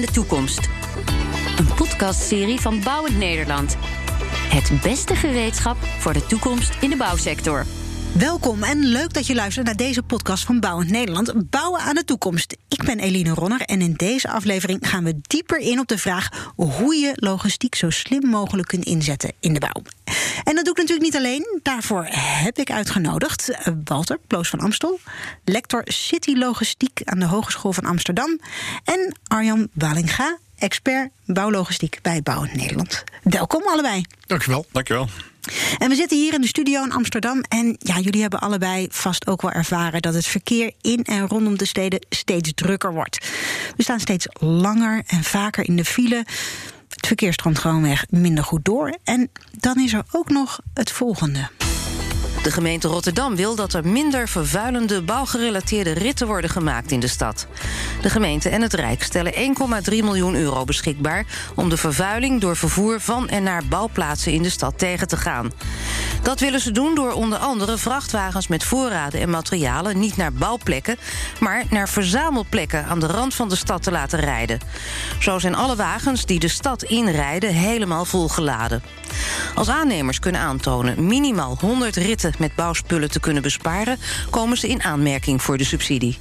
de toekomst. Een podcastserie van Bouwend Nederland. Het beste gereedschap voor de toekomst in de bouwsector. Welkom en leuk dat je luistert naar deze podcast van Bouwend Nederland. Bouwen aan de toekomst. Ik ben Eline Ronner en in deze aflevering gaan we dieper in op de vraag hoe je logistiek zo slim mogelijk kunt inzetten in de bouw. En dat doe ik natuurlijk niet alleen. Daarvoor heb ik uitgenodigd eh, Walter Ploos van Amstel, lector City Logistiek aan de Hogeschool van Amsterdam, en Arjan Walinga, expert bouwlogistiek bij Bouwend Nederland. Welkom allebei. Dankjewel. Dankjewel. En we zitten hier in de studio in Amsterdam. En ja, jullie hebben allebei vast ook wel ervaren dat het verkeer in en rondom de steden steeds drukker wordt. We staan steeds langer en vaker in de file. Het verkeer stroomt gewoonweg minder goed door. En dan is er ook nog het volgende. De gemeente Rotterdam wil dat er minder vervuilende bouwgerelateerde ritten worden gemaakt in de stad. De gemeente en het Rijk stellen 1,3 miljoen euro beschikbaar om de vervuiling door vervoer van en naar bouwplaatsen in de stad tegen te gaan. Dat willen ze doen door onder andere vrachtwagens met voorraden en materialen niet naar bouwplekken, maar naar verzamelplekken aan de rand van de stad te laten rijden. Zo zijn alle wagens die de stad inrijden helemaal volgeladen. Als aannemers kunnen aantonen minimaal 100 ritten met bouwspullen te kunnen besparen, komen ze in aanmerking voor de subsidie.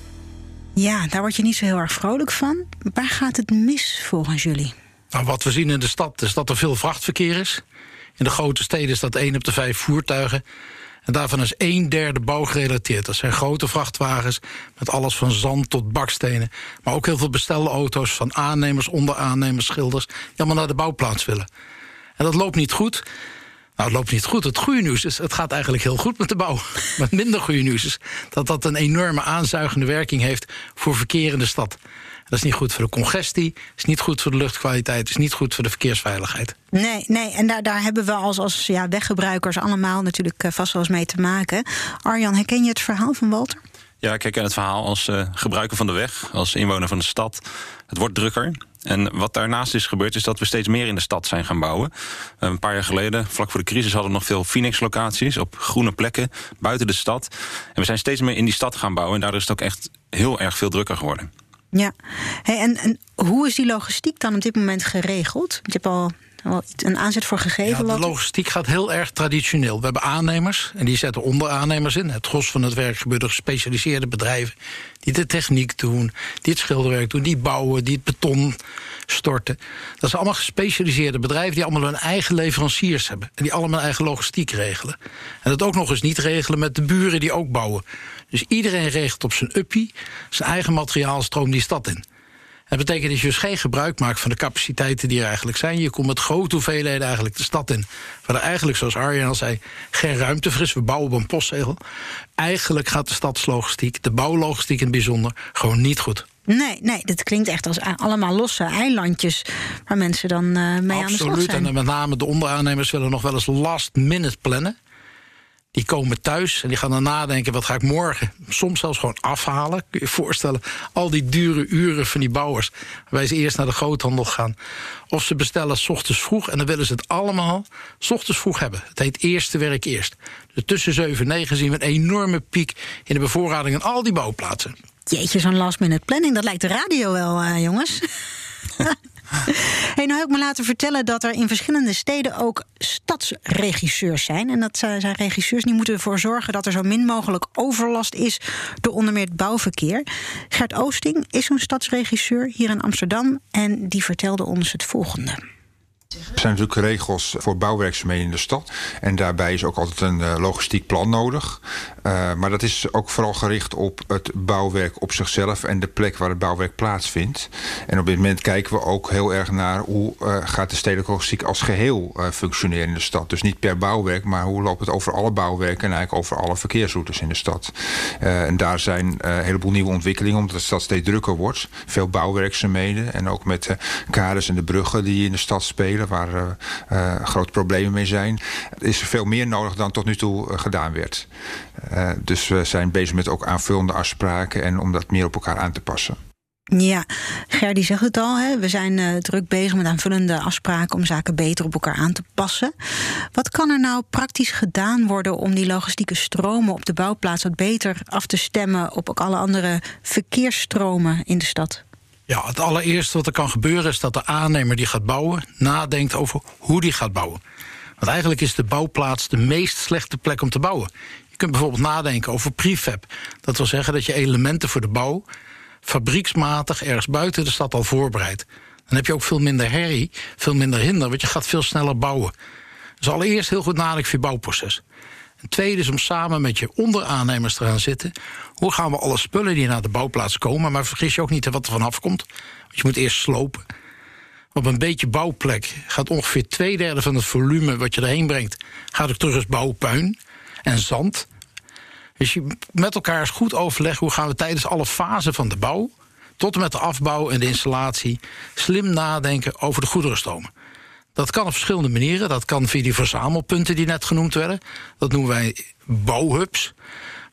Ja, daar word je niet zo heel erg vrolijk van. Waar gaat het mis volgens jullie? Nou, wat we zien in de stad is dat er veel vrachtverkeer is. In de grote steden is dat 1 op de 5 voertuigen. En daarvan is een derde bouwgerelateerd. Dat zijn grote vrachtwagens met alles van zand tot bakstenen. Maar ook heel veel bestelauto's van aannemers, onderaannemers, schilders... die allemaal naar de bouwplaats willen. En dat loopt niet goed. Nou, het loopt niet goed. Het goede nieuws is, het gaat eigenlijk heel goed met de bouw. Maar het minder goede nieuws is dat dat een enorme aanzuigende werking heeft voor verkeer in de stad. Dat is niet goed voor de congestie, is niet goed voor de luchtkwaliteit, is niet goed voor de verkeersveiligheid. Nee, nee, en daar, daar hebben we als, als ja, weggebruikers allemaal natuurlijk eh, vast wel eens mee te maken. Arjan, herken je het verhaal van Walter? Ja, ik herken het verhaal als uh, gebruiker van de weg, als inwoner van de stad. Het wordt drukker. En wat daarnaast is gebeurd, is dat we steeds meer in de stad zijn gaan bouwen. Een paar jaar geleden, vlak voor de crisis, hadden we nog veel Phoenix-locaties op groene plekken buiten de stad. En we zijn steeds meer in die stad gaan bouwen. En daardoor is het ook echt heel erg veel drukker geworden. Ja, hey, en, en hoe is die logistiek dan op dit moment geregeld? Je hebt al een aanzet voor gegeven. Ja, de logistiek gaat heel erg traditioneel. We hebben aannemers en die zetten onderaannemers in. Het gros van het werk gebeurt door gespecialiseerde bedrijven die de techniek doen, die het schilderwerk doen, die bouwen, die het beton storten. Dat zijn allemaal gespecialiseerde bedrijven die allemaal hun eigen leveranciers hebben. En die allemaal hun eigen logistiek regelen. En dat ook nog eens niet regelen met de buren die ook bouwen. Dus iedereen regelt op zijn uppie zijn eigen materiaalstroom die stad in. Dat betekent dat je dus geen gebruik maakt van de capaciteiten die er eigenlijk zijn. Je komt met grote hoeveelheden eigenlijk de stad in. Waar er eigenlijk, zoals Arjen al zei, geen ruimte voor is. We bouwen op een postzegel. Eigenlijk gaat de stadslogistiek, de bouwlogistiek in het bijzonder, gewoon niet goed. Nee, nee, dat klinkt echt als allemaal losse eilandjes waar mensen dan uh, mee Absoluut, aan de slag zijn. En met name de onderaannemers willen nog wel eens last minute plannen. Die komen thuis en die gaan dan nadenken: wat ga ik morgen? Soms zelfs gewoon afhalen. Kun je je voorstellen? Al die dure uren van die bouwers. Waarbij ze eerst naar de groothandel gaan. Of ze bestellen s ochtends vroeg en dan willen ze het allemaal s ochtends vroeg hebben. Het heet eerste werk eerst. Dus tussen 7 en 9 zien we een enorme piek in de bevoorrading aan al die bouwplaatsen. Jeetje, zo'n last minute planning, dat lijkt de radio wel, uh, jongens. Hey, nou heb ik me laten vertellen dat er in verschillende steden ook stadsregisseurs zijn. En dat zijn regisseurs die moeten ervoor zorgen dat er zo min mogelijk overlast is door onder meer het bouwverkeer. Gert Oosting is zo'n stadsregisseur hier in Amsterdam en die vertelde ons het volgende. Er zijn natuurlijk regels voor bouwwerkzaamheden in de stad. En daarbij is ook altijd een uh, logistiek plan nodig. Uh, maar dat is ook vooral gericht op het bouwwerk op zichzelf en de plek waar het bouwwerk plaatsvindt. En op dit moment kijken we ook heel erg naar hoe uh, gaat de stedelijke logistiek als geheel functioneren in de stad. Dus niet per bouwwerk, maar hoe loopt het over alle bouwwerken en eigenlijk over alle verkeersroutes in de stad. en daar zijn een heleboel nieuwe ontwikkelingen, omdat de stad steeds drukker wordt. Veel bouwwerkzaamheden en ook met de kaders en de bruggen die in de stad spelen waar grote problemen mee zijn. Is er veel meer nodig dan tot nu toe gedaan werd. Dus we zijn bezig met ook aanvullende afspraken en om dat meer op elkaar aan te passen. Ja, Gerdy zegt het al. Hè? We zijn uh, druk bezig met aanvullende afspraken om zaken beter op elkaar aan te passen. Wat kan er nou praktisch gedaan worden om die logistieke stromen op de bouwplaats wat beter af te stemmen op ook alle andere verkeersstromen in de stad? Ja, het allereerste wat er kan gebeuren is dat de aannemer die gaat bouwen nadenkt over hoe die gaat bouwen. Want eigenlijk is de bouwplaats de meest slechte plek om te bouwen. Je kunt bijvoorbeeld nadenken over prefab. Dat wil zeggen dat je elementen voor de bouw fabrieksmatig ergens buiten de stad al voorbereidt. Dan heb je ook veel minder herrie, veel minder hinder, want je gaat veel sneller bouwen. Dus allereerst heel goed nadenken voor je bouwproces. En tweede is om samen met je onderaannemers te gaan zitten. Hoe gaan we alle spullen die naar de bouwplaats komen, maar vergis je ook niet wat er vanaf komt. Want je moet eerst slopen. Op een beetje bouwplek gaat ongeveer twee derde van het volume wat je erheen brengt, gaat ook terug als bouwpuin en zand. Dus je met elkaar eens goed overleggen hoe gaan we tijdens alle fasen van de bouw, tot en met de afbouw en de installatie, slim nadenken over de goederenstromen. Dat kan op verschillende manieren. Dat kan via die verzamelpunten die net genoemd werden. Dat noemen wij bouwhubs.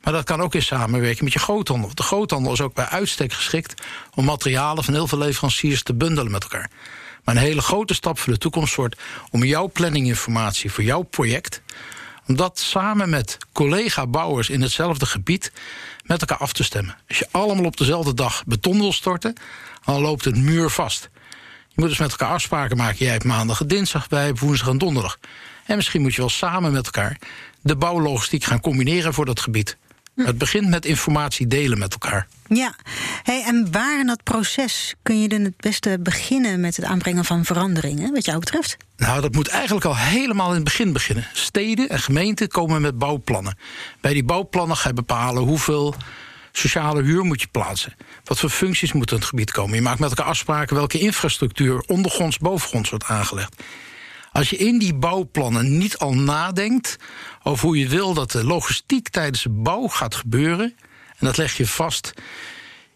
Maar dat kan ook in samenwerking met je groothandel. De groothandel is ook bij uitstek geschikt om materialen van heel veel leveranciers te bundelen met elkaar. Maar een hele grote stap voor de toekomst wordt om jouw planninginformatie voor jouw project, om dat samen met collega-bouwers in hetzelfde gebied met elkaar af te stemmen. Als je allemaal op dezelfde dag beton wil storten, dan loopt het muur vast. Je moet dus met elkaar afspraken maken. Jij hebt maandag en dinsdag, wij hebben woensdag en donderdag. En misschien moet je wel samen met elkaar de bouwlogistiek gaan combineren voor dat gebied. Het begint met informatie delen met elkaar. Ja, hey, en waar in dat proces kun je dan het beste beginnen met het aanbrengen van veranderingen, wat jou betreft? Nou, dat moet eigenlijk al helemaal in het begin beginnen. Steden en gemeenten komen met bouwplannen. Bij die bouwplannen ga je bepalen hoeveel sociale huur moet je plaatsen. Wat voor functies moeten in het gebied komen? Je maakt met elkaar afspraken welke infrastructuur ondergronds, bovengronds wordt aangelegd. Als je in die bouwplannen niet al nadenkt over hoe je wil dat de logistiek tijdens de bouw gaat gebeuren, en dat leg je vast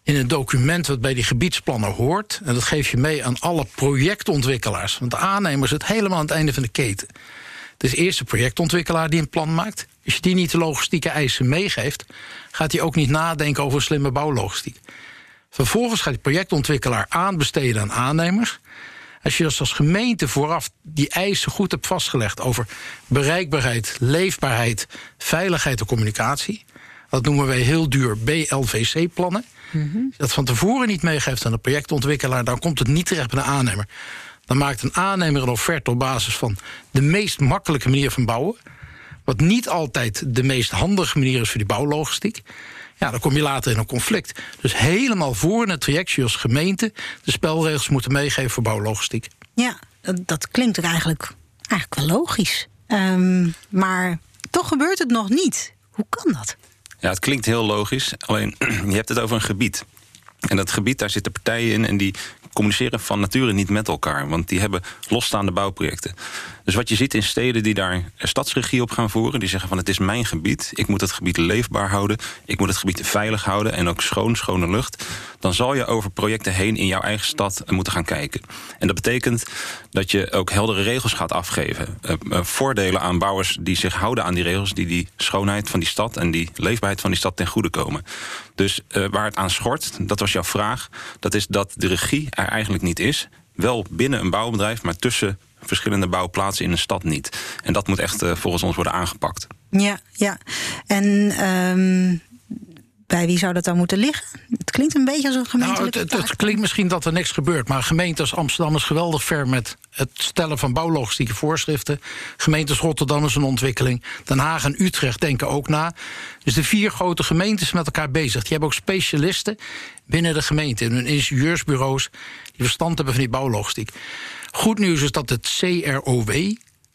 in een document wat bij die gebiedsplannen hoort, en dat geef je mee aan alle projectontwikkelaars, want de aannemer zit helemaal aan het einde van de keten. Het is eerst de projectontwikkelaar die een plan maakt. Als je die niet de logistieke eisen meegeeft, gaat hij ook niet nadenken over slimme bouwlogistiek. Vervolgens gaat die projectontwikkelaar aanbesteden aan aannemers. Als je dus als gemeente vooraf die eisen goed hebt vastgelegd over bereikbaarheid, leefbaarheid, veiligheid en communicatie. Dat noemen wij heel duur BLVC-plannen. Als je dat van tevoren niet meegeeft aan de projectontwikkelaar, dan komt het niet terecht bij de aannemer. Dan maakt een aannemer een offerte op basis van de meest makkelijke manier van bouwen. Wat niet altijd de meest handige manier is voor die bouwlogistiek. Ja, dan kom je later in een conflict. Dus helemaal voor in het traject je als gemeente de spelregels moeten meegeven voor bouwlogistiek. Ja, dat, dat klinkt er eigenlijk, eigenlijk wel logisch. Ehm, maar toch gebeurt het nog niet. Hoe kan dat? Ja, het klinkt heel logisch. Alleen je hebt het over een gebied. En dat gebied, daar zitten partijen in en die communiceren van nature niet met elkaar. Want die hebben losstaande bouwprojecten. Dus wat je ziet in steden die daar stadsregie op gaan voeren... die zeggen van het is mijn gebied, ik moet het gebied leefbaar houden... ik moet het gebied veilig houden en ook schoon, schone lucht... dan zal je over projecten heen in jouw eigen stad moeten gaan kijken. En dat betekent dat je ook heldere regels gaat afgeven. Uh, uh, voordelen aan bouwers die zich houden aan die regels... die die schoonheid van die stad en die leefbaarheid van die stad ten goede komen. Dus uh, waar het aan schort, dat was jouw vraag... dat is dat de regie er eigenlijk niet is. Wel binnen een bouwbedrijf, maar tussen verschillende bouwplaatsen in een stad niet. En dat moet echt uh, volgens ons worden aangepakt. Ja, ja. En um, bij wie zou dat dan moeten liggen? Het klinkt een beetje als een gemeentelijke nou, het, het, het, klinkt misschien dat er niks gebeurt... maar gemeente als Amsterdam is geweldig ver met het stellen van bouwlogistieke voorschriften. Gemeentes Rotterdam is een ontwikkeling. Den Haag en Utrecht denken ook na. Dus de vier grote gemeentes met elkaar bezig. Die hebben ook specialisten binnen de gemeente... in hun ingenieursbureaus die verstand hebben van die bouwlogistiek. Goed nieuws is dat het CROW,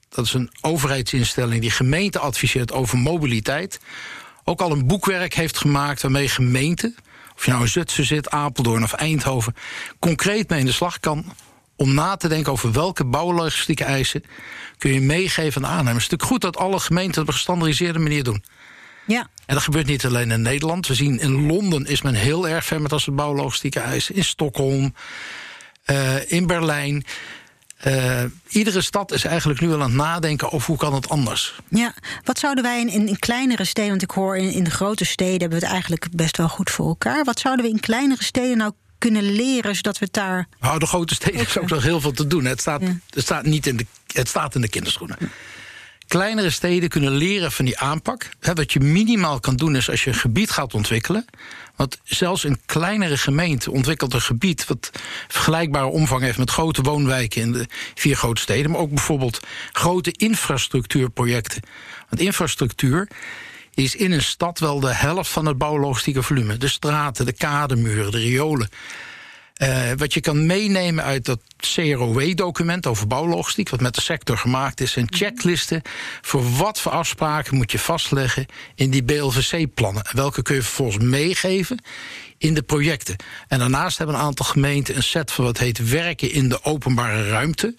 dat is een overheidsinstelling die gemeente adviseert over mobiliteit, ook al een boekwerk heeft gemaakt waarmee gemeenten, of je nou in Zutphen zit, Apeldoorn of Eindhoven, concreet mee in de slag kan om na te denken over welke bouwlogistieke eisen kun je meegeven aan aannemers. Het is natuurlijk goed dat alle gemeenten op een gestandardiseerde manier doen. Ja. En dat gebeurt niet alleen in Nederland. We zien in Londen is men heel erg ver met als bouwlogistieke eisen. In Stockholm, uh, in Berlijn. Uh, iedere stad is eigenlijk nu wel aan het nadenken over hoe kan het anders. Ja, wat zouden wij in, in, in kleinere steden, want ik hoor in, in de grote steden hebben we het eigenlijk best wel goed voor elkaar. Wat zouden we in kleinere steden nou kunnen leren zodat we het daar. Nou, de grote steden is ook nog heel veel te doen. Het staat, ja. het staat, niet in de, het staat in de kinderschoenen. kleinere steden kunnen leren van die aanpak. wat je minimaal kan doen is als je een gebied gaat ontwikkelen. Want zelfs een kleinere gemeente ontwikkelt een gebied wat vergelijkbare omvang heeft met grote woonwijken in de vier grote steden. Maar ook bijvoorbeeld grote infrastructuurprojecten. Want infrastructuur is in een stad wel de helft van het bouwlogistieke volume. De straten, de kademuren, de riolen. Uh, wat je kan meenemen uit dat CROW-document over bouwlogistiek, wat met de sector gemaakt is, zijn checklisten voor wat voor afspraken moet je vastleggen in die BLVC-plannen. Welke kun je vervolgens meegeven in de projecten. En daarnaast hebben een aantal gemeenten een set van wat heet werken in de openbare ruimte,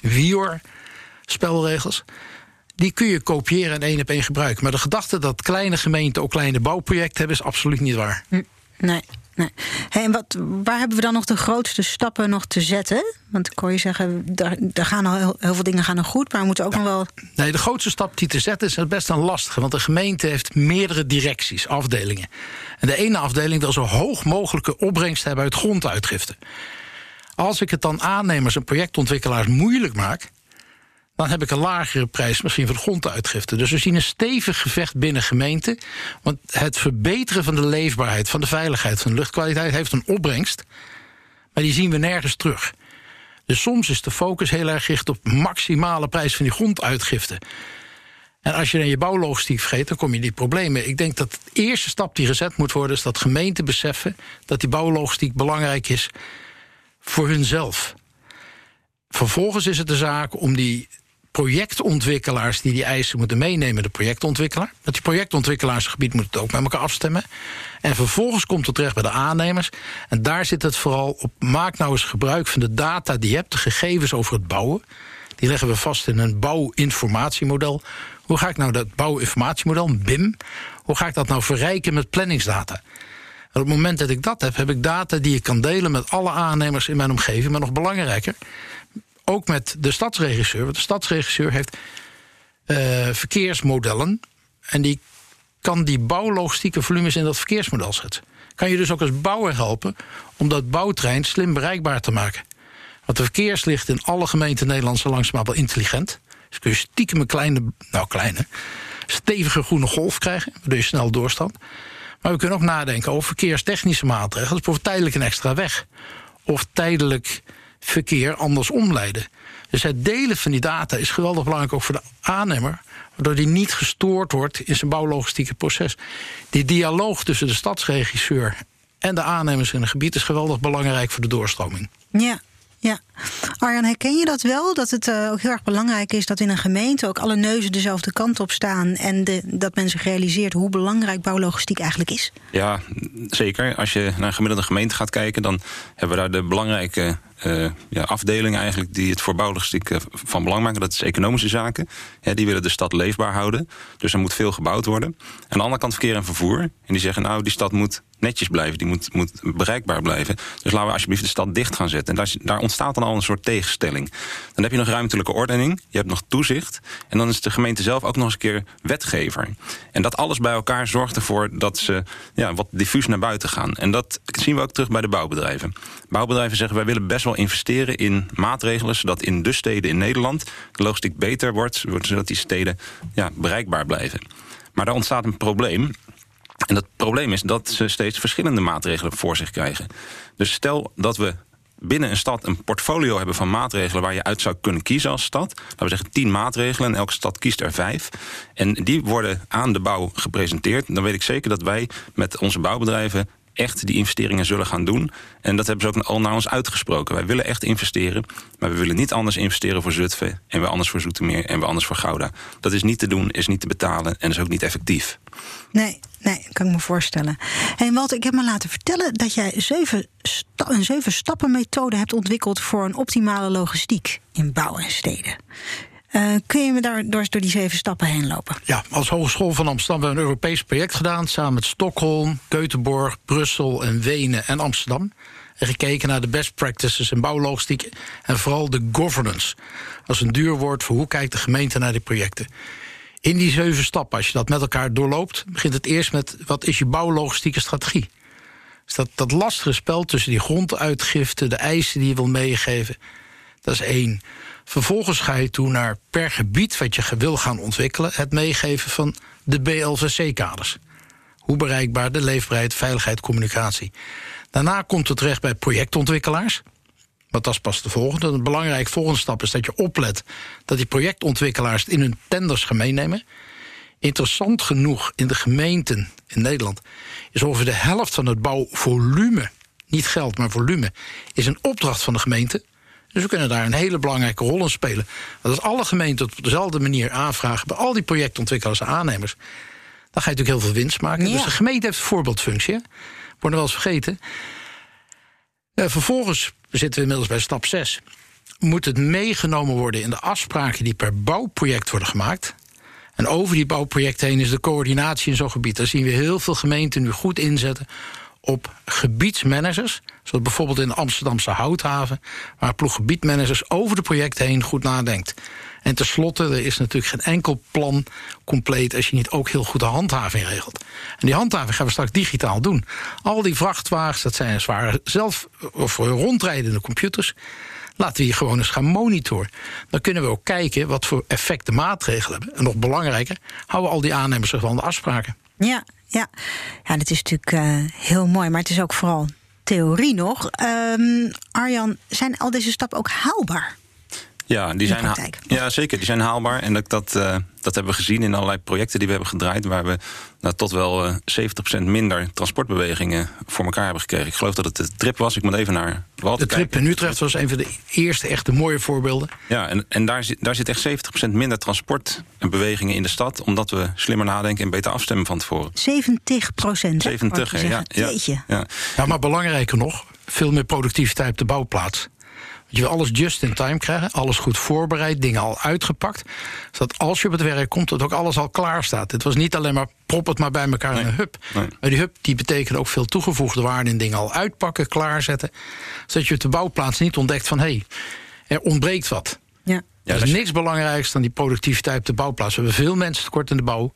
WIOR-spelregels. Die kun je kopiëren en één op één gebruiken. Maar de gedachte dat kleine gemeenten ook kleine bouwprojecten hebben, is absoluut niet waar. Hm, nee. Nee. Hey, en wat, waar hebben we dan nog de grootste stappen nog te zetten? Want ik hoor je zeggen, daar, daar gaan al heel, heel, veel dingen gaan nog goed, maar we moeten ook nog wel. Nee, de grootste stap die te zetten is best een lastige. Want de gemeente heeft meerdere directies, afdelingen. En de ene afdeling wil zo hoog mogelijke opbrengst hebben uit gronduitgifte. Als ik het dan aannemers en projectontwikkelaars moeilijk maak, dan heb ik een lagere prijs misschien van de gronduitgifte. Dus we zien een stevig gevecht binnen gemeenten. Want het verbeteren van de leefbaarheid, van de veiligheid, van de luchtkwaliteit heeft een opbrengst. Maar die zien we nergens terug. Dus soms is de focus heel erg gericht op maximale prijs van die gronduitgifte. En als je dan je bouwlogistiek vergeet, dan kom je die problemen. Ik denk dat de eerste stap die gezet moet worden, is dat gemeenten beseffen dat die bouwlogistiek belangrijk is voor hunzelf. Vervolgens is het de zaak om die projectontwikkelaars die die eisen moeten meenemen, de projectontwikkelaar. Dat die projectontwikkelaarsgebied moet het ook met elkaar afstemmen. En vervolgens komt het terecht bij de aannemers. En daar zit het vooral op. Maak nou eens gebruik van de data die je hebt, de gegevens over het bouwen. Die leggen we vast in een bouwinformatiemodel. Hoe ga ik nou dat bouwinformatiemodel, BIM, hoe ga ik dat nou verrijken met planningsdata? En op het moment dat ik dat heb, heb ik data die ik kan delen met alle aannemers in mijn omgeving. Maar nog belangrijker, ook met de stadsregisseur. Want de stadsregisseur heeft uh, verkeersmodellen. En die kan die bouwlogistieke volumes in dat verkeersmodel zetten. Kan je dus ook als bouwer helpen om dat bouwtrein slim bereikbaar te maken. Want de verkeerslicht in alle gemeenten Nederland langzaam wel intelligent. Dus kun je stiekem een kleine, nou kleine, stevige groene golf krijgen, waardoor je snel doorstand. Maar we kunnen ook nadenken over verkeerstechnische maatregelen. Dus bijvoorbeeld tijdelijk een extra weg. Of tijdelijk verkeer anders omleiden. Dus het delen van die data is geweldig belangrijk ook voor de aannemer, waardoor die niet gestoord wordt in zijn bouwlogistieke proces. Die dialoog tussen de stadsregisseur en de aannemers in een gebied is geweldig belangrijk voor de doorstroming. Ja, ja. Arjan, herken je dat wel? Dat het uh, ook heel erg belangrijk is dat in een gemeente ook alle neuzen dezelfde kant op staan. En de, dat men zich realiseert hoe belangrijk bouwlogistiek eigenlijk is? Ja, zeker. Als je naar een gemiddelde gemeente gaat kijken, dan hebben we daar de belangrijke uh, ja, afdelingen eigenlijk die het voor bouwlogistiek uh, van belang maken. Dat is economische zaken. Ja, die willen de stad leefbaar houden. Dus er moet veel gebouwd worden. Aan de andere kant verkeer en vervoer. En die zeggen nou, die stad moet netjes blijven. Die moet, moet bereikbaar blijven. Dus laten we alsjeblieft de stad dicht gaan zetten. En daar, daar, ontstaat dan al een soort tegenstelling. Dan heb je nog ruimtelijke ordening. Je hebt nog toezicht. En dan is de gemeente zelf ook nog eens een keer wetgever. En dat alles bij elkaar zorgt ervoor dat ze ja, wat diffuus naar buiten gaan. En dat zien we ook terug bij de bouwbedrijven. Bouwbedrijven zeggen wij willen best wel investeren in maatregelen... zodat in de steden in Nederland de logistiek beter wordt... zodat die steden ja, bereikbaar blijven. Maar daar ontstaat een probleem. En dat probleem is dat ze steeds verschillende maatregelen voor zich krijgen. Dus stel dat we binnen een stad een portfolio hebben van maatregelen waar je uit zou kunnen kiezen als stad. Laten we zeggen tien maatregelen en elke stad kiest er vijf. En die worden aan de bouw gepresenteerd. Dan weet ik zeker dat wij met onze bouwbedrijven echt die investeringen zullen gaan doen. En dat hebben ze ook al naar ons uitgesproken. Wij willen echt investeren, maar we willen niet anders investeren voor Zutphen... en we anders voor Zoetermeer en we anders voor Gouda. Dat is niet te doen, is niet te betalen en is ook niet effectief. Nee, nee, kan ik me voorstellen. Hey Walter, ik heb me laten vertellen dat jij een zeven stappen methode hebt ontwikkeld... voor een optimale logistiek in bouw en steden. Uh, kun je me daar door, door die zeven stappen heen lopen? Ja, als Hogeschool van Amsterdam hebben we een Europees project gedaan... samen met Stockholm, Göteborg, Brussel en Wenen en Amsterdam. En gekeken naar de best practices in bouwlogistiek... en vooral de governance. Als een duur woord voor hoe kijkt de gemeente naar die projecten. In die zeven stappen, als je dat met elkaar doorloopt... begint het eerst met wat is je bouwlogistieke strategie? Dus dat, dat lastige spel tussen die gronduitgiften... de eisen die je wil meegeven, dat is één... Vervolgens ga je toe naar per gebied wat je wil gaan ontwikkelen, het meegeven van de BLVC-kaders. Hoe bereikbaar, de leefbaarheid, veiligheid, communicatie. Daarna komt het terecht bij projectontwikkelaars. Want dat is pas de volgende. Een belangrijke volgende stap is dat je oplet dat die projectontwikkelaars het in hun tenders gaan meenemen. Interessant genoeg in de gemeenten in Nederland is ongeveer de helft van het bouwvolume, niet geld, maar volume, is een opdracht van de gemeente. Dus we kunnen daar een hele belangrijke rol in spelen. Want als alle gemeenten op dezelfde manier aanvragen bij al die projectontwikkelaars en aannemers, dan ga je natuurlijk heel veel winst maken. Dus de gemeente heeft een voorbeeldfunctie. Wordt wel eens vergeten. Uh, vervolgens zitten we inmiddels bij stap 6. Moet het meegenomen worden in de afspraken die per bouwproject worden gemaakt. En over die bouwprojecten heen is de coördinatie in zo'n gebied. Daar zien we heel veel gemeenten nu goed inzetten op gebiedsmanagers. Zoals bijvoorbeeld in de Amsterdamse Houthaven, waar ploeggebiedmanagers over de projecten heen goed nadenkt. En tenslotte, er is natuurlijk geen enkel plan compleet als je niet ook heel goed de handhaving regelt. En die handhaving gaan we straks digitaal doen. Al die vrachtwagens, dat zijn zware zelf of rondrijdende computers. Laten we hier gewoon eens gaan monitoren. Dan kunnen we ook kijken wat voor effect de maatregelen hebben. En nog belangrijker, houden al die aannemers zich van de afspraken. Ja, ja. ja dat is natuurlijk uh, heel mooi, maar het is ook vooral theorie nog. Um, Arjan, zijn al deze stappen ook haalbaar? Ja, die zijn ja, zeker. Die zijn haalbaar. En dat, dat, uh, dat hebben we gezien in allerlei projecten die we hebben gedraaid. Waar we nou, tot wel uh, eh, 70% minder transportbewegingen voor elkaar hebben gekregen. Ik geloof dat het de trip was. Ik moet even naar wat. De trip in Utrecht was een van de eerste echte mooie voorbeelden. Ja, en, en daar, zit, daar zit echt 70% minder transportbewegingen in de stad. Omdat we slimmer nadenken en beter afstemmen van tevoren. 70 procent. 70, ja, ja, ja. Ja, maar belangrijker nog, veel meer productiviteit op de bouwplaats. Je wil alles just in time krijgen, alles goed voorbereid, dingen al uitgepakt. Zodat als je op het werk komt, dat ook alles al klaar staat. Het was niet alleen maar prop het maar bij elkaar in een hub. Maar die hub die betekent ook veel toegevoegde waarde in dingen al uitpakken, klaarzetten. Zodat je op de bouwplaats niet ontdekt van hé, hey, er ontbreekt wat. Ja. Ja, er is niks belangrijks dan die productiviteit op de bouwplaats. We hebben veel mensen tekort in de bouw.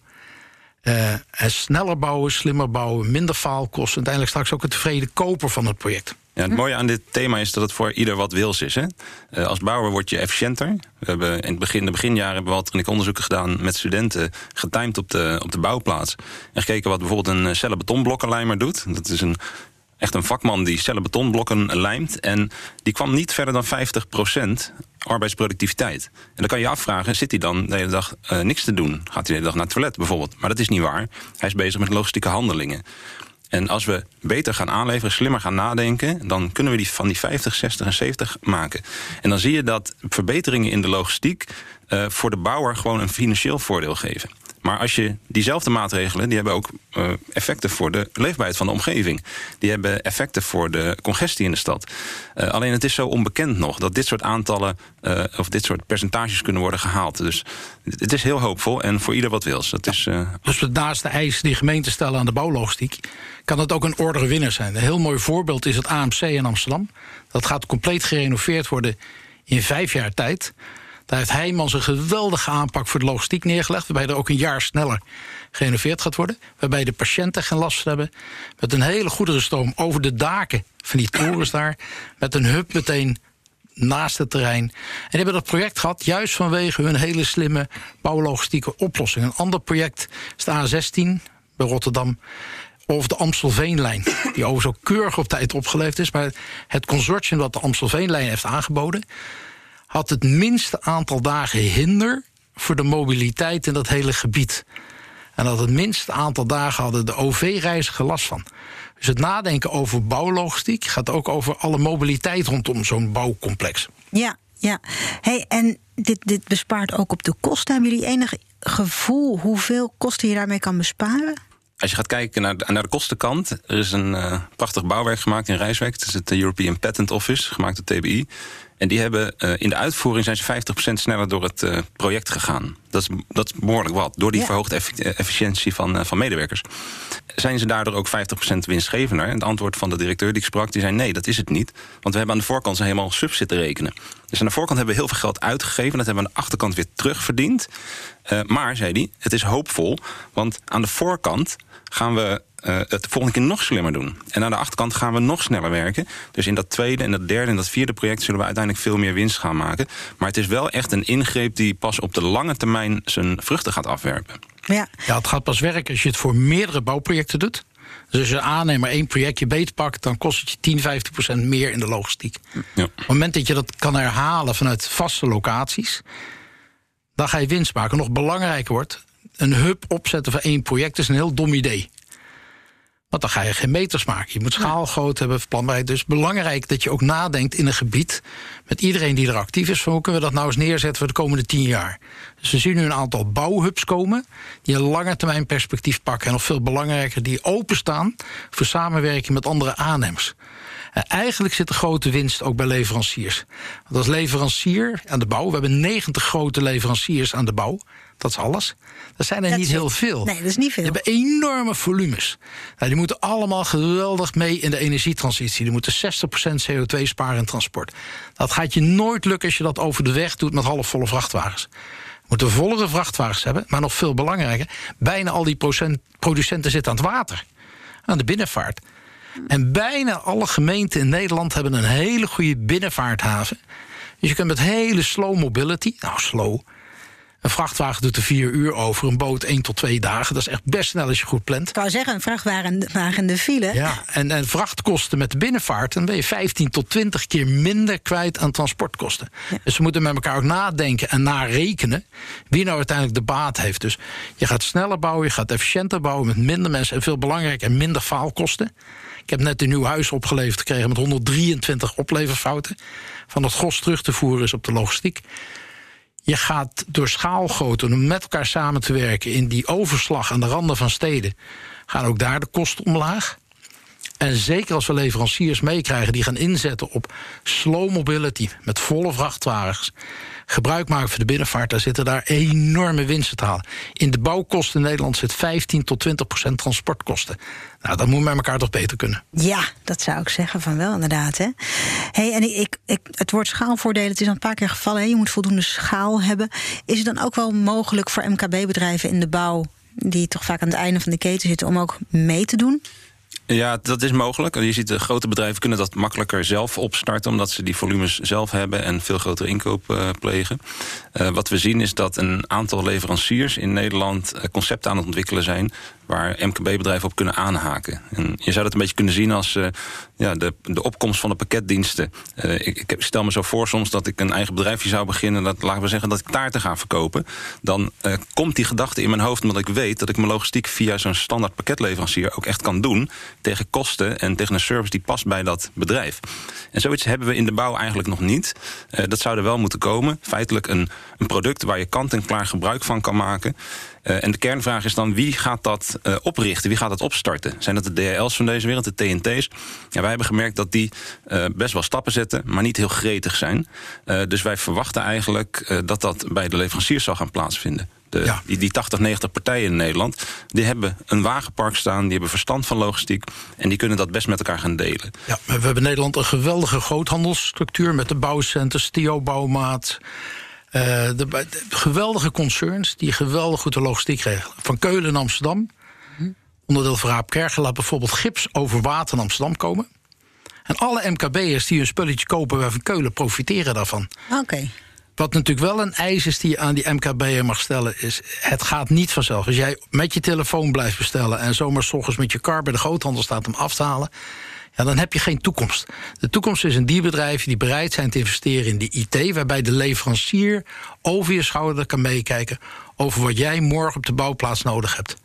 Uh, sneller bouwen, slimmer bouwen, minder faalkosten. Uiteindelijk straks ook een tevreden koper van het project. Ja, het mooie aan dit thema is dat het voor ieder wat wils is. Hè? Uh, als bouwer word je efficiënter. We hebben in het begin, de beginjaren hebben we wat onderzoeken gedaan met studenten, getimed op de, op de bouwplaats. En gekeken wat bijvoorbeeld een cellen betonblokkenlijmer doet. Dat is een, echt een vakman die cellen betonblokken lijmt. En die kwam niet verder dan 50% arbeidsproductiviteit. En dan kan je je afvragen, zit hij dan de hele dag uh, niks te doen? Gaat hij de hele dag naar het toilet bijvoorbeeld? Maar dat is niet waar. Hij is bezig met logistieke handelingen. En als we beter gaan aanleveren, slimmer gaan nadenken, dan kunnen we die van die 50, 60 en 70 maken. En dan zie je dat verbeteringen in de logistiek uh, voor de bouwer gewoon een financieel voordeel geven. Maar als je diezelfde maatregelen, die hebben ook uh, effecten voor de leefbaarheid van de omgeving. Die hebben effecten voor de congestie in de stad. Uh, alleen het is zo onbekend nog dat dit soort aantallen uh, of dit soort percentages kunnen worden gehaald. Dus het is heel hoopvol en voor ieder wat wils. Dat is, dus naast de eisen die gemeenten stellen aan de bouwlogistiek, kan het ook een ordere winnaar zijn. Een heel mooi voorbeeld is het AMC in Amsterdam. Dat gaat compleet gerenoveerd worden in vijf jaar tijd. Daar heeft Heijmans een geweldige aanpak voor de logistiek neergelegd. Waarbij er ook een jaar sneller gerenoveerd gaat worden. Waarbij de patiënten geen last hebben. Met een hele goederenstroom over de daken van die torens daar. Met een hub meteen naast het terrein. En die hebben dat project gehad juist vanwege hun hele slimme bouwlogistieke oplossing. Een ander project is de A16 bij Rotterdam. Of de Amstelveenlijn, die overigens ook keurig op tijd opgeleverd is. Maar het consortium dat de Amstelveenlijn heeft aangeboden had het minste aantal dagen hinder voor de mobiliteit in dat hele gebied. En dat het minste aantal dagen hadden de OV-reiziger last van. Dus het nadenken over bouwlogistiek gaat ook over alle mobiliteit rondom zo'n bouwcomplex. Ja, ja. Hey, en dit, dit bespaart ook op de kosten. Hebben jullie enig gevoel hoeveel kosten je daarmee kan besparen? Als je gaat kijken naar de, naar de kostenkant, er is een uh, prachtig bouwwerk gemaakt in Rijswijk. Het is het European Patent Office, gemaakt door TBI. En die hebben uh, in de uitvoering zijn ze 50% sneller door het uh, project gegaan. Dat is, dat is behoorlijk wat. Door die ja. verhoogde efficiëntie van, uh, van medewerkers. Zijn ze daardoor ook 50% winstgevender? En het antwoord van de directeur die ik sprak, die zei nee, dat is het niet. Want we hebben aan de voorkant helemaal sub zitten rekenen. Dus aan de voorkant hebben we heel veel geld uitgegeven. Dat hebben we aan de achterkant weer terugverdiend. maar, zei hij, het is hoopvol. Want aan de voorkant gaan we uh, het de volgende keer nog slimmer doen. En aan de achterkant gaan we nog sneller werken. Dus in dat tweede en dat derde en dat vierde project zullen we uiteindelijk veel meer winst gaan maken. Maar het is wel echt een ingreep die pas op de lange termijn zijn vruchten gaat afwerpen. Ja. ja, het gaat pas werken als je het voor meerdere bouwprojecten doet. Dus als je aannemer één projectje beet pakt, dan kost het je 10, 15 procent meer in de logistiek. Ja. Op het moment dat je dat kan herhalen vanuit vaste locaties, dan ga je winst maken. Nog belangrijker wordt, een hub opzetten voor één project is een heel dom idee. Want dan ga je geen meters maken. Je moet schaalgroot hebben, planbaarheid. Dus belangrijk dat je ook nadenkt in een gebied... met iedereen die er actief is... van hoe kunnen we dat nou eens neerzetten voor de komende tien jaar. Dus we zien nu een aantal bouwhubs komen... die een lange termijn perspectief pakken. En nog veel belangrijker, die openstaan... voor samenwerking met andere aannemers. En eigenlijk zit de grote winst ook bij leveranciers. Want als leverancier aan de bouw... we hebben 90 grote leveranciers aan de bouw... Dat is alles. Dat zijn er niet heel veel. Nee, dat is niet veel. Die hebben enorme volumes. Nou, die moeten allemaal geweldig mee in de energietransitie. Die moeten 60% CO2 sparen in transport. Dat gaat je nooit lukken als je dat over de weg doet met halfvolle vrachtwagens. We moeten vollere vrachtwagens hebben, maar nog veel belangrijker... bijna al die producenten zitten aan het water. Aan de binnenvaart. En bijna alle gemeenten in Nederland hebben een hele goede binnenvaarthaven. Dus je kunt met hele slow mobility, nou slow, een vrachtwagen doet er vier uur over, een boot één tot twee dagen. Dat is echt best snel als je goed plant. Ik wou zeggen, een vrachtwagen de file. Ja, en, en vrachtkosten met de binnenvaart... dan ben je 15 tot 20 keer minder kwijt aan transportkosten. Dus we moeten met elkaar ook nadenken en narekenen... wie nou uiteindelijk de baat heeft. Dus je gaat sneller bouwen, je gaat efficiënter bouwen... met minder mensen en veel belangrijker, en minder faalkosten. Ik heb net een nieuw huis opgeleverd gekregen... met 123 opleverfouten. Van het gros terug te voeren is op de logistiek. Je gaat door schaalgrootte, om met elkaar samen te werken in die overslag aan de randen van steden, gaan ook daar de kosten omlaag. En zeker als we leveranciers meekrijgen die gaan inzetten op slow mobility met volle vrachtwagens, gebruik maken voor de binnenvaart, daar zitten daar enorme winsten te halen. In de bouwkosten in Nederland zit 15 tot 20 procent transportkosten. Nou, dat moet met elkaar toch beter kunnen. Ja, dat zou ik zeggen van wel, inderdaad. Hè? Hey, en ik, ik, het woord schaalvoordelen, het is al een paar keer gevallen. Hè? Je moet voldoende schaal hebben. Is het dan ook wel mogelijk voor MKB-bedrijven in de bouw, die toch vaak aan het einde van de keten zitten, om ook mee te doen? Ja, dat is mogelijk. Je ziet, de grote bedrijven kunnen dat makkelijker zelf opstarten... omdat ze die volumes zelf hebben en veel grotere inkoop uh, plegen. Uh, wat we zien is dat een aantal leveranciers in Nederland... Concepten aan het ontwikkelen zijn waar MKB-bedrijven op kunnen aanhaken. En je zou dat een beetje kunnen zien als ja, de, de opkomst van de pakketdiensten. Ik, ik, stel me zo voor soms dat ik een eigen bedrijfje zou beginnen... dat laten we zeggen dat ik taarten ga verkopen. Dan komt die gedachte in mijn hoofd omdat ik weet... dat ik mijn logistiek via zo'n standaard pakketleverancier ook echt kan doen... tegen kosten en tegen een service die past bij dat bedrijf. En zoiets hebben we in de bouw eigenlijk nog niet. dat zou er wel moeten komen. Feitelijk een, een product waar je kant-en-klaar gebruik van kan maken... Uh, en de kernvraag is dan wie gaat dat uh, oprichten? Wie gaat dat opstarten? Zijn dat de DHL's van deze wereld, de TNT's? Ja, wij hebben gemerkt dat die best wel stappen zetten, maar niet heel gretig zijn. dus wij verwachten eigenlijk dat dat bij de leveranciers zal gaan plaatsvinden. De, ja. die, die 80, 90 partijen in Nederland, die hebben een wagenpark staan, die hebben verstand van logistiek en die kunnen dat best met elkaar gaan delen. Ja, we hebben in Nederland een geweldige groothandelsstructuur met de bouwcenters, Tio Bouwmaat. Uh, de, de, geweldige concerns die geweldig goed de logistiek regelen. Van Keulen naar Amsterdam. Hm. Onderdeel van Raap Kergen laat bijvoorbeeld gips over water in Amsterdam komen. En alle MKB'ers die een spulletje kopen van Keulen profiteren daarvan. Oké. Okay. Wat natuurlijk wel een eis is die je aan die MKB'er mag stellen, is: het gaat niet vanzelf. Als jij met je telefoon blijft bestellen en zomaar s ochtends met je car bij de groothandel staat om af te halen, ja, dan heb je geen toekomst. De toekomst is een die bedrijven die bereid zijn te investeren in de IT, waarbij de leverancier over je schouder kan meekijken over wat jij morgen op de bouwplaats nodig hebt.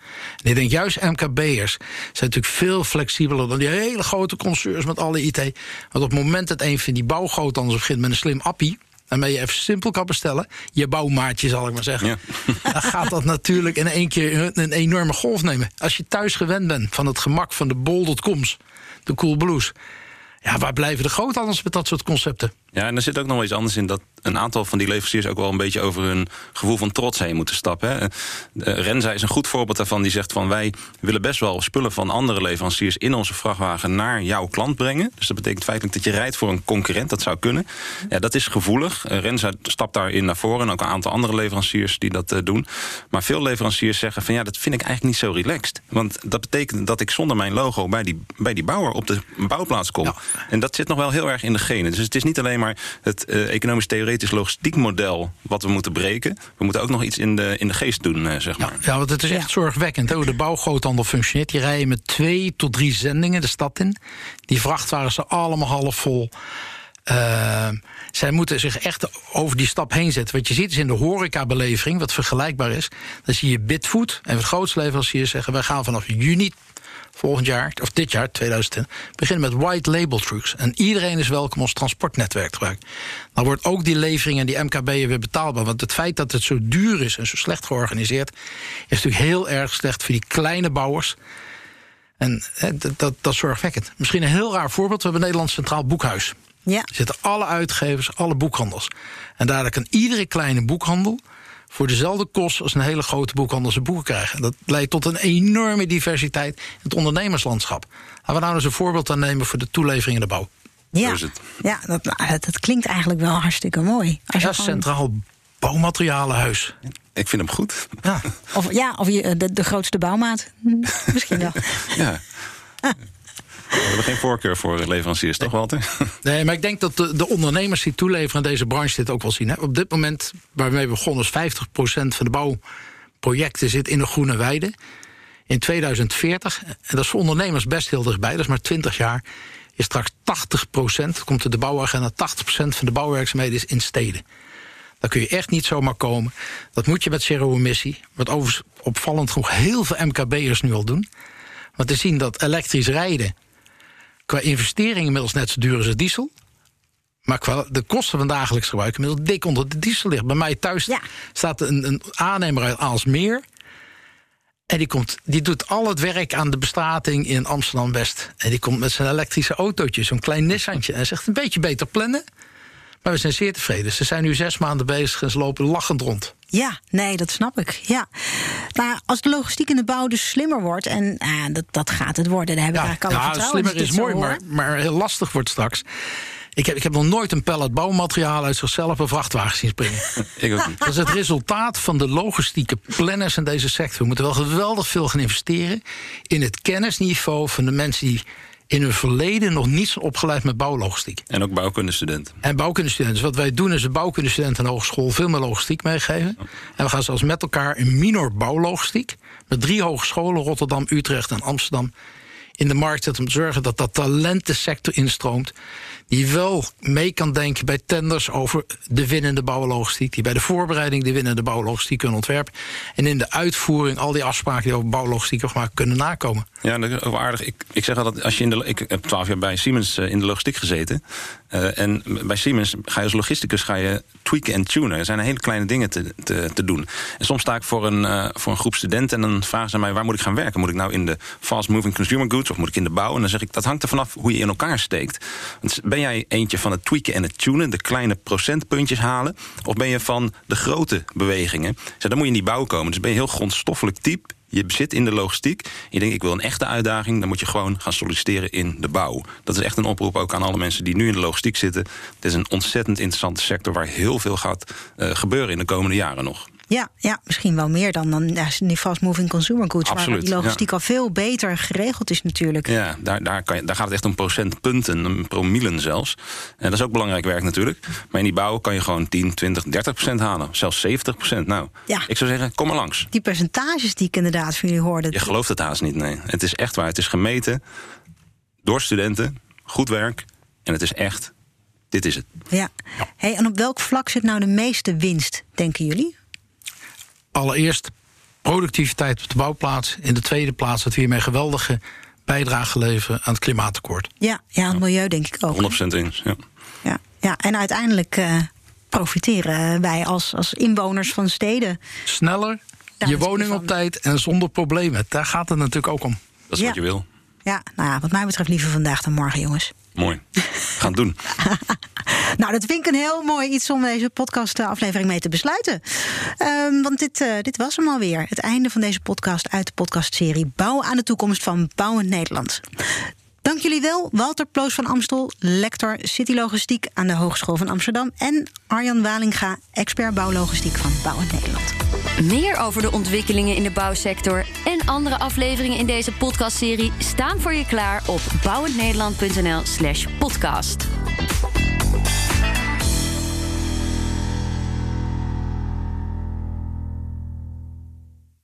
En ik denk juist MKB'ers zijn natuurlijk veel flexibeler dan die hele grote concerns met alle IT. Want op het moment dat een van die bouwgroothandels begint met een slim appie waarmee je even simpel kan bestellen. Je bouwmaatje, zal ik maar zeggen. Ja. Dan gaat dat natuurlijk in één keer een enorme golf nemen. Als je thuis gewend bent van het gemak van de bol.coms de Cool Blues. Ja, waar blijven de groothandels met dat soort concepten? Ja, en er zit ook nog wel iets anders in dat een aantal van die leveranciers ook wel een beetje over hun gevoel van trots heen moeten stappen. Hè. Uh, Renza is een goed voorbeeld daarvan. Die zegt van wij willen best wel spullen van andere leveranciers in onze vrachtwagen naar jouw klant brengen. Dus dat betekent feitelijk dat je rijdt voor een concurrent. Dat zou kunnen. Ja, dat is gevoelig. Uh, Renza stapt daarin naar voren. En ook een aantal andere leveranciers die dat doen. Maar veel leveranciers zeggen van ja, dat vind ik eigenlijk niet zo relaxed. Want dat betekent dat ik zonder mijn logo bij die, bij die bouwer op de bouwplaats kom. Ja. En dat zit nog wel heel erg in de genen. Dus het is niet alleen maar het economisch theoretisch theoretisch logistiek model wat we moeten breken. We moeten ook nog iets in de, in de geest doen, uh, zeg maar. Ja, ja, want het is echt zorgwekkend hoe de bouwgroothandel functioneert. Die rijden met twee tot drie zendingen de stad in. Die vrachtwagens zijn allemaal half vol. Uh, zij moeten zich echt over die stap heen zetten. Wat je ziet is in de horecabelevering, wat vergelijkbaar is... dan zie je Bitfood en het grootste leveranciers zeggen... wij gaan vanaf juni volgend jaar, of dit jaar, 2010, beginnen met white label trucks. En iedereen is welkom ons transportnetwerk te gebruiken. Dan wordt ook die levering en die MKB'en weer betaalbaar. Want het feit dat het zo duur is en zo slecht georganiseerd, is natuurlijk heel erg slecht voor die kleine bouwers. En dat, dat, dat is zorgwekkend. Misschien een heel raar voorbeeld. We hebben Nederlands Centraal Boekhuis. Ja. Er zitten alle uitgevers, alle boekhandels. En daardoor kan iedere kleine boekhandel voor dezelfde kost als een hele grote boekhandel zijn boeken krijgen. Dat leidt tot een enorme diversiteit in het ondernemerslandschap. Laten we nou eens een voorbeeld aan nemen voor de toelevering in de bouw. Ja, ja dat, dat klinkt eigenlijk wel hartstikke mooi. Als ja, gewoon... Centraal Bouwmaterialenhuis. Ik vind hem goed. Ja, of, ja, of je, de, de grootste bouwmaat. Hm, misschien wel. ja. Ah. We hebben geen voorkeur voor leveranciers, toch Walter? Nee, maar ik denk dat de, de ondernemers die toeleveren in deze branche dit ook wel zien. Hè? Op dit moment, waarmee we begonnen, is 50% van de bouwprojecten zit in de groene weide. In 2040, en dat is voor ondernemers best heel dichtbij, dat is maar 20 jaar, is straks 80%, komt de bouwagenda, 80% van de bouwwerkzaamheden is in steden. Daar kun je echt niet zomaar komen. Dat moet je met zero-emissie. Wat overigens opvallend genoeg heel veel MKB'ers nu al doen. Want te zien dat elektrisch rijden qua investering inmiddels net zo duur als het diesel. Maar qua de kosten van dagelijks gebruik inmiddels dik onder de diesel ligt. Bij mij thuis ja. staat een, een aannemer uit Aalsmeer. En die, komt, die doet al het werk aan de bestrating in Amsterdam-West. En die komt met zijn elektrische autootje, zo'n klein Nissantje. En zegt een beetje beter plannen. Maar we zijn zeer tevreden. Ze zijn nu zes maanden bezig en ze lopen lachend rond. Ja, nee, dat snap ik. Ja. Nou, als de logistiek in de bouw dus slimmer wordt, en uh, dat, dat gaat het worden, daar hebben we ja, eigenlijk alle ja, vertrouwen slimmer is mooi, maar, maar heel lastig wordt straks. Ik heb, ik heb nog nooit een pallet bouwmateriaal uit zichzelf een vrachtwagen zien springen. ik ook niet. Dat is het resultaat van de logistieke planners in deze sector. We moeten wel geweldig veel gaan investeren in het kennisniveau van de mensen die in hun verleden nog niet opgeleid met bouwlogistiek. En ook bouwkundestudenten. En bouwkundestudenten. Dus wat wij doen is de bouwkundestudenten aan de hogeschool veel meer logistiek meegeven. En we gaan zelfs met elkaar een minor bouwlogistiek. Met drie hogescholen, Rotterdam, Utrecht en Amsterdam. In de markt zetten om te zorgen dat dat talentensector instroomt die wel mee kan denken bij tenders over de winnende bouwlogistiek, die bij de voorbereiding de winnende bouwlogistiek kunnen ontwerpen. En in de uitvoering al die afspraken die over bouwlogistiek gemaakt kunnen nakomen. Ja, dat is aardig. Ik, ik zeg altijd, als je in de, ik heb twaalf jaar bij Siemens uh, in de logistiek gezeten. Uh, en bij Siemens ga je als logisticus ga je tweaken en tunen. Er zijn hele kleine dingen te, te, doen. En soms sta ik voor een, uh, voor een groep studenten en dan vragen ze mij waar moet ik gaan werken? Moet ik nou in de fast moving consumer goods of moet ik in de bouw? En dan zeg ik dat hangt er vanaf hoe je in elkaar steekt. Want ben jij eentje van het tweaken en het tunen, de kleine procentpuntjes halen? Of ben je van de grote bewegingen? Dus dan moet je in die bouw komen. Dus ben je heel grondstoffelijk type je zit in de logistiek. Je denkt, ik wil een echte uitdaging. Dan moet je gewoon gaan solliciteren in de bouw. Dat is echt een oproep ook aan alle mensen die nu in de logistiek zitten. Het is een ontzettend interessante sector waar heel veel gaat uh, gebeuren in de komende jaren nog. Ja, ja, misschien wel meer dan, dan ja, die fast-moving consumer goods. Absoluut, waar die logistiek ja. al veel beter geregeld is natuurlijk. Ja, daar, daar, kan je, daar gaat het echt om procentpunten, om promielen zelfs. En dat is ook belangrijk werk natuurlijk. Maar in die bouw kan je gewoon 10, 20, 30 procent halen. Zelfs 70 procent. Nou, ja. ik zou zeggen, kom maar langs. Die percentages die ik inderdaad van jullie hoorde. Je gelooft het haast niet, nee. Het is echt waar. Het is gemeten door studenten. Goed werk. En het is echt, dit is het. Ja. ja. Hey, en op welk vlak zit nou de meeste winst, denken jullie? Allereerst productiviteit op de bouwplaats. In de tweede plaats dat we hiermee geweldige bijdrage leveren aan het klimaatakkoord. Ja, ja het milieu denk ik ook. 100% eens, ja. ja. Ja, en uiteindelijk uh, profiteren wij als, als inwoners van steden. Sneller, je woning op tijd en zonder problemen. Daar gaat het natuurlijk ook om. Dat is ja. wat je wil. Ja, nou ja, wat mij betreft liever vandaag dan morgen, jongens. Mooi. Gaan doen. Nou, dat vind ik een heel mooi iets om deze podcast-aflevering mee te besluiten. Um, want dit, uh, dit was hem alweer. Het einde van deze podcast uit de podcastserie Bouwen aan de toekomst van Bouwend Nederland. Dank jullie wel, Walter Ploos van Amstel, lector City Logistiek aan de Hogeschool van Amsterdam. En Arjan Walinga, expert bouwlogistiek van Bouwend Nederland. Meer over de ontwikkelingen in de bouwsector en andere afleveringen in deze podcastserie staan voor je klaar op bouwendnederland.nl/slash podcast.